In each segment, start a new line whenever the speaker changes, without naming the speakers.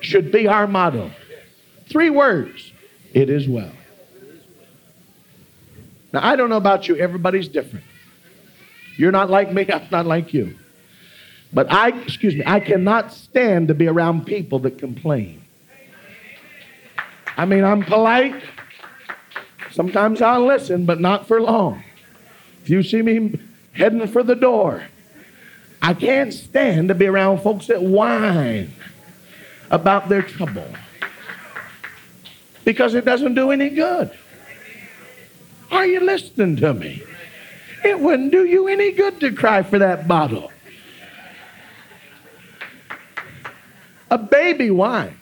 should be our motto. Three words it is well. Now, I don't know about you, everybody's different. You're not like me, I'm not like you. But I, excuse me, I cannot stand to be around people that complain. I mean, I'm polite. Sometimes I'll listen, but not for long. If you see me heading for the door, I can't stand to be around folks that whine about their trouble because it doesn't do any good. Are you listening to me? It wouldn't do you any good to cry for that bottle. A baby whines.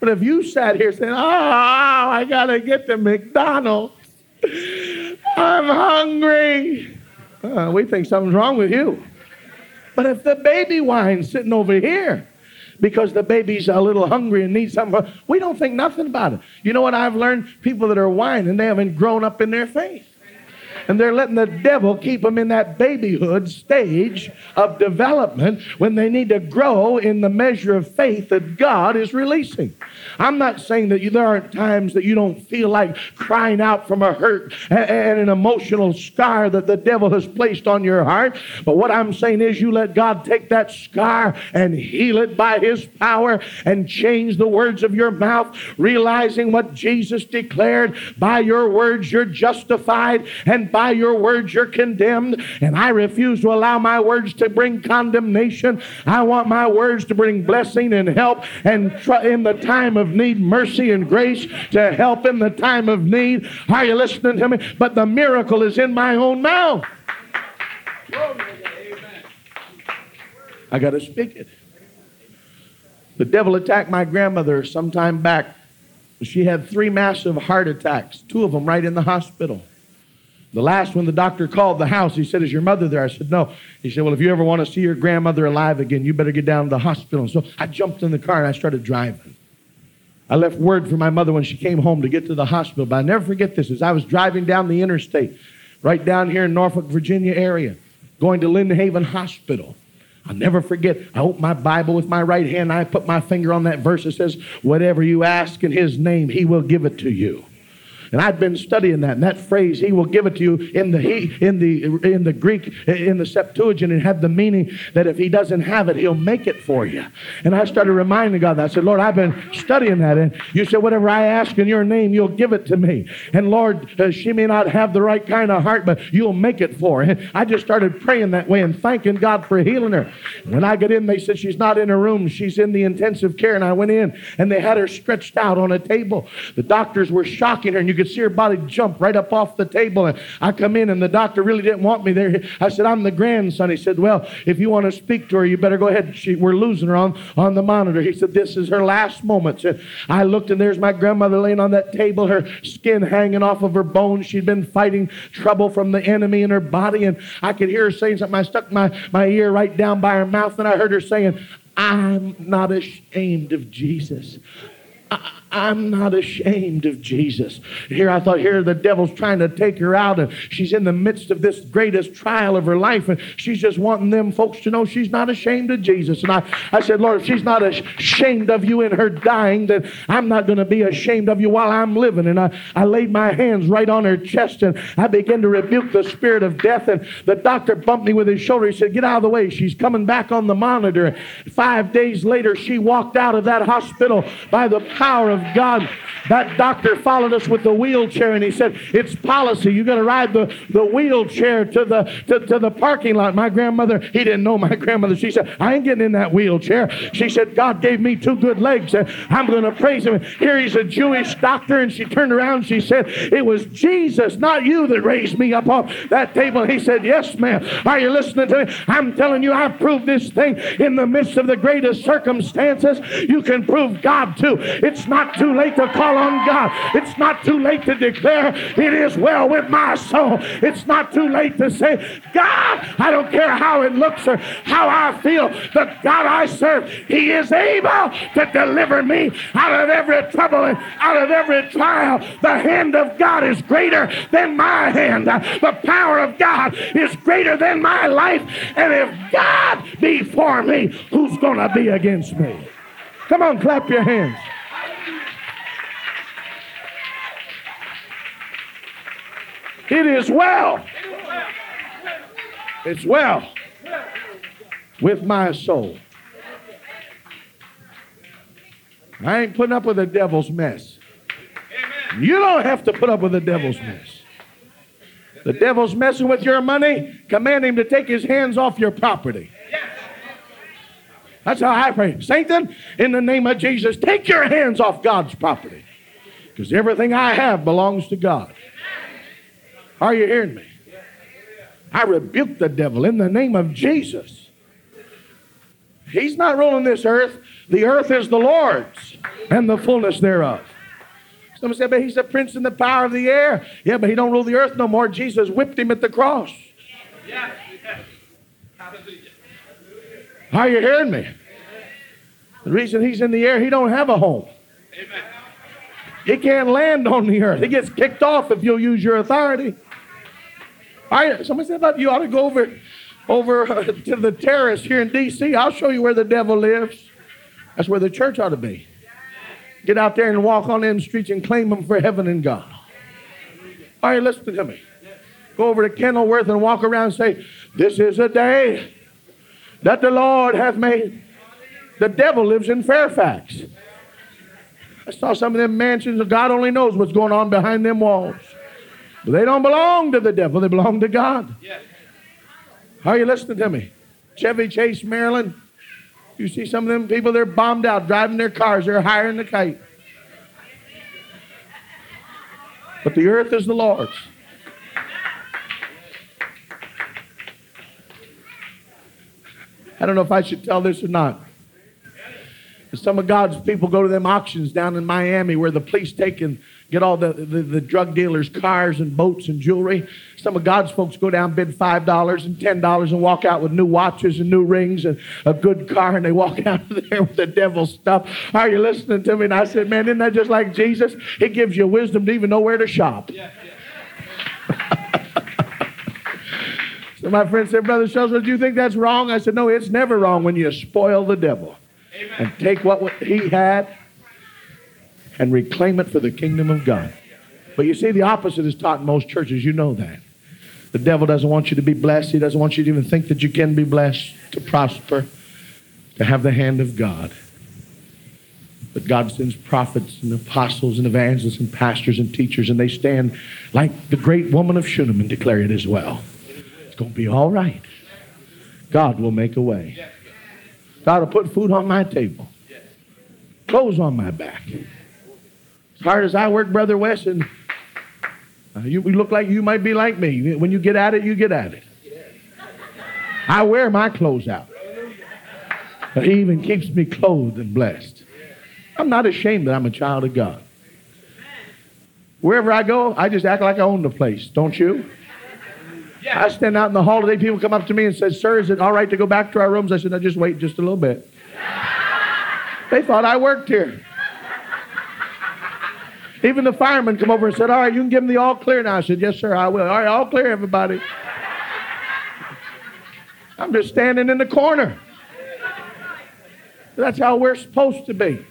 But if you sat here saying, Oh, I got to get to McDonald's, I'm hungry, uh, we think something's wrong with you. But if the baby whines sitting over here, because the baby's a little hungry and needs something. We don't think nothing about it. You know what I've learned? People that are whining, they haven't grown up in their faith. And they're letting the devil keep them in that babyhood stage of development when they need to grow in the measure of faith that God is releasing. I'm not saying that you, there aren't times that you don't feel like crying out from a hurt and, and an emotional scar that the devil has placed on your heart. But what I'm saying is you let God take that scar and heal it by his power and change the words of your mouth, realizing what Jesus declared by your words you're justified and by your words you're condemned. And I refuse to allow my words to bring condemnation. I want my words to bring blessing and help and tr- in the time of need, mercy and grace to help in the time of need. Are you listening to me? But the miracle is in my own mouth. I got to speak it. The devil attacked my grandmother some time back. She had three massive heart attacks, two of them right in the hospital. The last one, the doctor called the house. He said, Is your mother there? I said, No. He said, Well, if you ever want to see your grandmother alive again, you better get down to the hospital. And so I jumped in the car and I started driving. I left word for my mother when she came home to get to the hospital. But I never forget this. As I was driving down the interstate, right down here in Norfolk, Virginia area, going to Lynn Haven Hospital. I'll never forget. I opened my Bible with my right hand. I put my finger on that verse that says, Whatever you ask in his name, he will give it to you. And I'd been studying that, and that phrase, "He will give it to you," in the he, in the in the Greek, in the Septuagint, it had the meaning that if He doesn't have it, He'll make it for you. And I started reminding God that I said, "Lord, I've been studying that, and You said, whatever I ask in Your name, You'll give it to me." And Lord, uh, she may not have the right kind of heart, but You'll make it for her. And I just started praying that way and thanking God for healing her. When I get in, they said she's not in her room; she's in the intensive care. And I went in, and they had her stretched out on a table. The doctors were shocking her, and you could see her body jump right up off the table. And I come in, and the doctor really didn't want me there. I said, I'm the grandson. He said, Well, if you want to speak to her, you better go ahead. She, we're losing her on, on the monitor. He said, This is her last moments. And I looked, and there's my grandmother laying on that table, her skin hanging off of her bones. She'd been fighting trouble from the enemy in her body. And I could hear her saying something. I stuck my, my ear right down by her mouth, and I heard her saying, I'm not ashamed of Jesus. I, I'm not ashamed of Jesus. Here I thought, here the devil's trying to take her out, and she's in the midst of this greatest trial of her life, and she's just wanting them folks to know she's not ashamed of Jesus. And I, I said, Lord, if she's not ashamed of you in her dying, then I'm not going to be ashamed of you while I'm living. And I, I laid my hands right on her chest, and I began to rebuke the spirit of death. And the doctor bumped me with his shoulder. He said, Get out of the way. She's coming back on the monitor. Five days later, she walked out of that hospital by the power of God. That doctor followed us with the wheelchair and he said, It's policy. You got to ride the, the wheelchair to the, to, to the parking lot. My grandmother, he didn't know my grandmother. She said, I ain't getting in that wheelchair. She said, God gave me two good legs and I'm going to praise him. Here he's a Jewish doctor. And she turned around and she said, It was Jesus, not you, that raised me up off that table. He said, Yes, ma'am. Are you listening to me? I'm telling you, I've proved this thing in the midst of the greatest circumstances. You can prove God too. It's not too late to call on God. It's not too late to declare it is well with my soul. It's not too late to say, God, I don't care how it looks or how I feel. The God I serve, He is able to deliver me out of every trouble and out of every trial. The hand of God is greater than my hand. The power of God is greater than my life. And if God be for me, who's going to be against me? Come on, clap your hands. It is well. It's well with my soul. I ain't putting up with the devil's mess. You don't have to put up with the devil's mess. The devil's messing with your money, command him to take his hands off your property. That's how I pray. Satan, in the name of Jesus, take your hands off God's property. Because everything I have belongs to God. Are you hearing me? I rebuke the devil in the name of Jesus. He's not ruling this earth. The earth is the Lord's and the fullness thereof. Someone said, but he's the prince in the power of the air. Yeah, but he don't rule the earth no more. Jesus whipped him at the cross. Are you hearing me? The reason he's in the air, he don't have a home. He can't land on the earth. He gets kicked off if you'll use your authority. I, somebody said about you ought to go over, over uh, to the terrace here in D.C. I'll show you where the devil lives. That's where the church ought to be. Get out there and walk on them streets and claim them for heaven and God. All right, listen to me. Go over to Kenilworth and walk around and say, This is a day that the Lord hath made. The devil lives in Fairfax. I saw some of them mansions, and God only knows what's going on behind them walls. But they don't belong to the devil, they belong to God. Are you listening to me? Chevy Chase, Maryland. You see some of them people, they're bombed out driving their cars, they're than the kite. But the earth is the Lord's. I don't know if I should tell this or not. Some of God's people go to them auctions down in Miami where the police take and get all the, the, the, drug dealers' cars and boats and jewelry. Some of God's folks go down, bid $5 and $10 and walk out with new watches and new rings and a good car, and they walk out of there with the devil's stuff. Are you listening to me? And I said, Man, isn't that just like Jesus? He gives you wisdom to even know where to shop. Yeah, yeah. so my friend said, Brother Shuttlesworth, do you think that's wrong? I said, No, it's never wrong when you spoil the devil Amen. and take what he had and reclaim it for the kingdom of God. But you see, the opposite is taught in most churches. You know that. The devil doesn't want you to be blessed. He doesn't want you to even think that you can be blessed, to prosper, to have the hand of God. But God sends prophets and apostles and evangelists and pastors and teachers, and they stand like the great woman of Shunem and declare it as well. It's going to be all right. God will make a way. God will put food on my table, clothes on my back hard as I work, Brother West, and uh, you look like you might be like me. When you get at it, you get at it. I wear my clothes out. But he even keeps me clothed and blessed. I'm not ashamed that I'm a child of God. Wherever I go, I just act like I own the place, don't you? I stand out in the hall today, people come up to me and say, Sir, is it all right to go back to our rooms? I said, No, just wait just a little bit. They thought I worked here. Even the fireman come over and said, All right, you can give them the all clear now. I said, Yes, sir, I will. All right, all clear, everybody. I'm just standing in the corner. That's how we're supposed to be.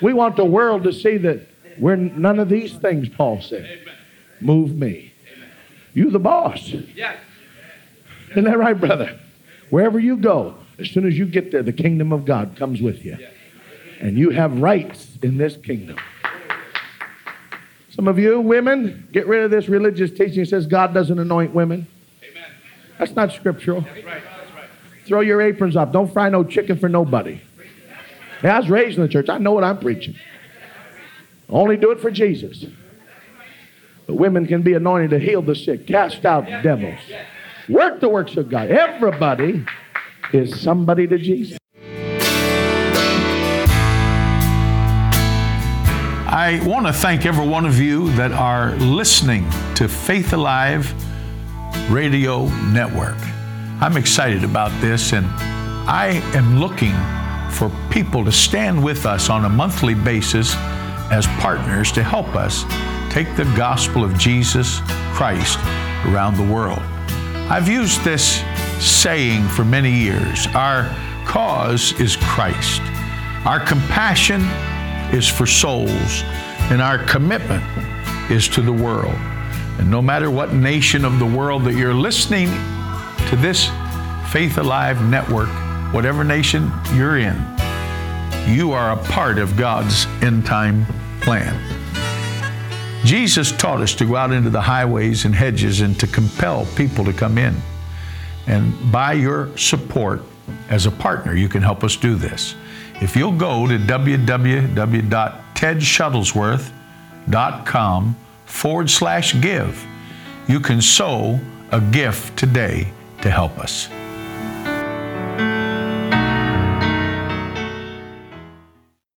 We want the world to see that we're none of these things, Paul said. Move me. You the boss. Isn't that right, brother? Wherever you go, as soon as you get there, the kingdom of God comes with you. And you have rights in this kingdom. Some of you women, get rid of this religious teaching that says God doesn't anoint women. Amen. That's not scriptural. That's right. That's right. Throw your aprons up. Don't fry no chicken for nobody. Hey, I was raised in the church. I know what I'm preaching. Only do it for Jesus. But women can be anointed to heal the sick, cast out devils, work the works of God. Everybody is somebody to Jesus.
I want to thank every one of you that are listening to Faith Alive Radio Network. I'm excited about this, and I am looking for people to stand with us on a monthly basis as partners to help us take the gospel of Jesus Christ around the world. I've used this saying for many years our cause is Christ, our compassion is for souls, and our commitment is to the world. And no matter what nation of the world that you're listening to this Faith Alive network, whatever nation you're in, you are a part of God's end time plan. Jesus taught us to go out into the highways and hedges and to compel people to come in. And by your support as a partner, you can help us do this. If you'll go to www.tedshuttlesworth.com forward slash give, you can sow a gift today to help us.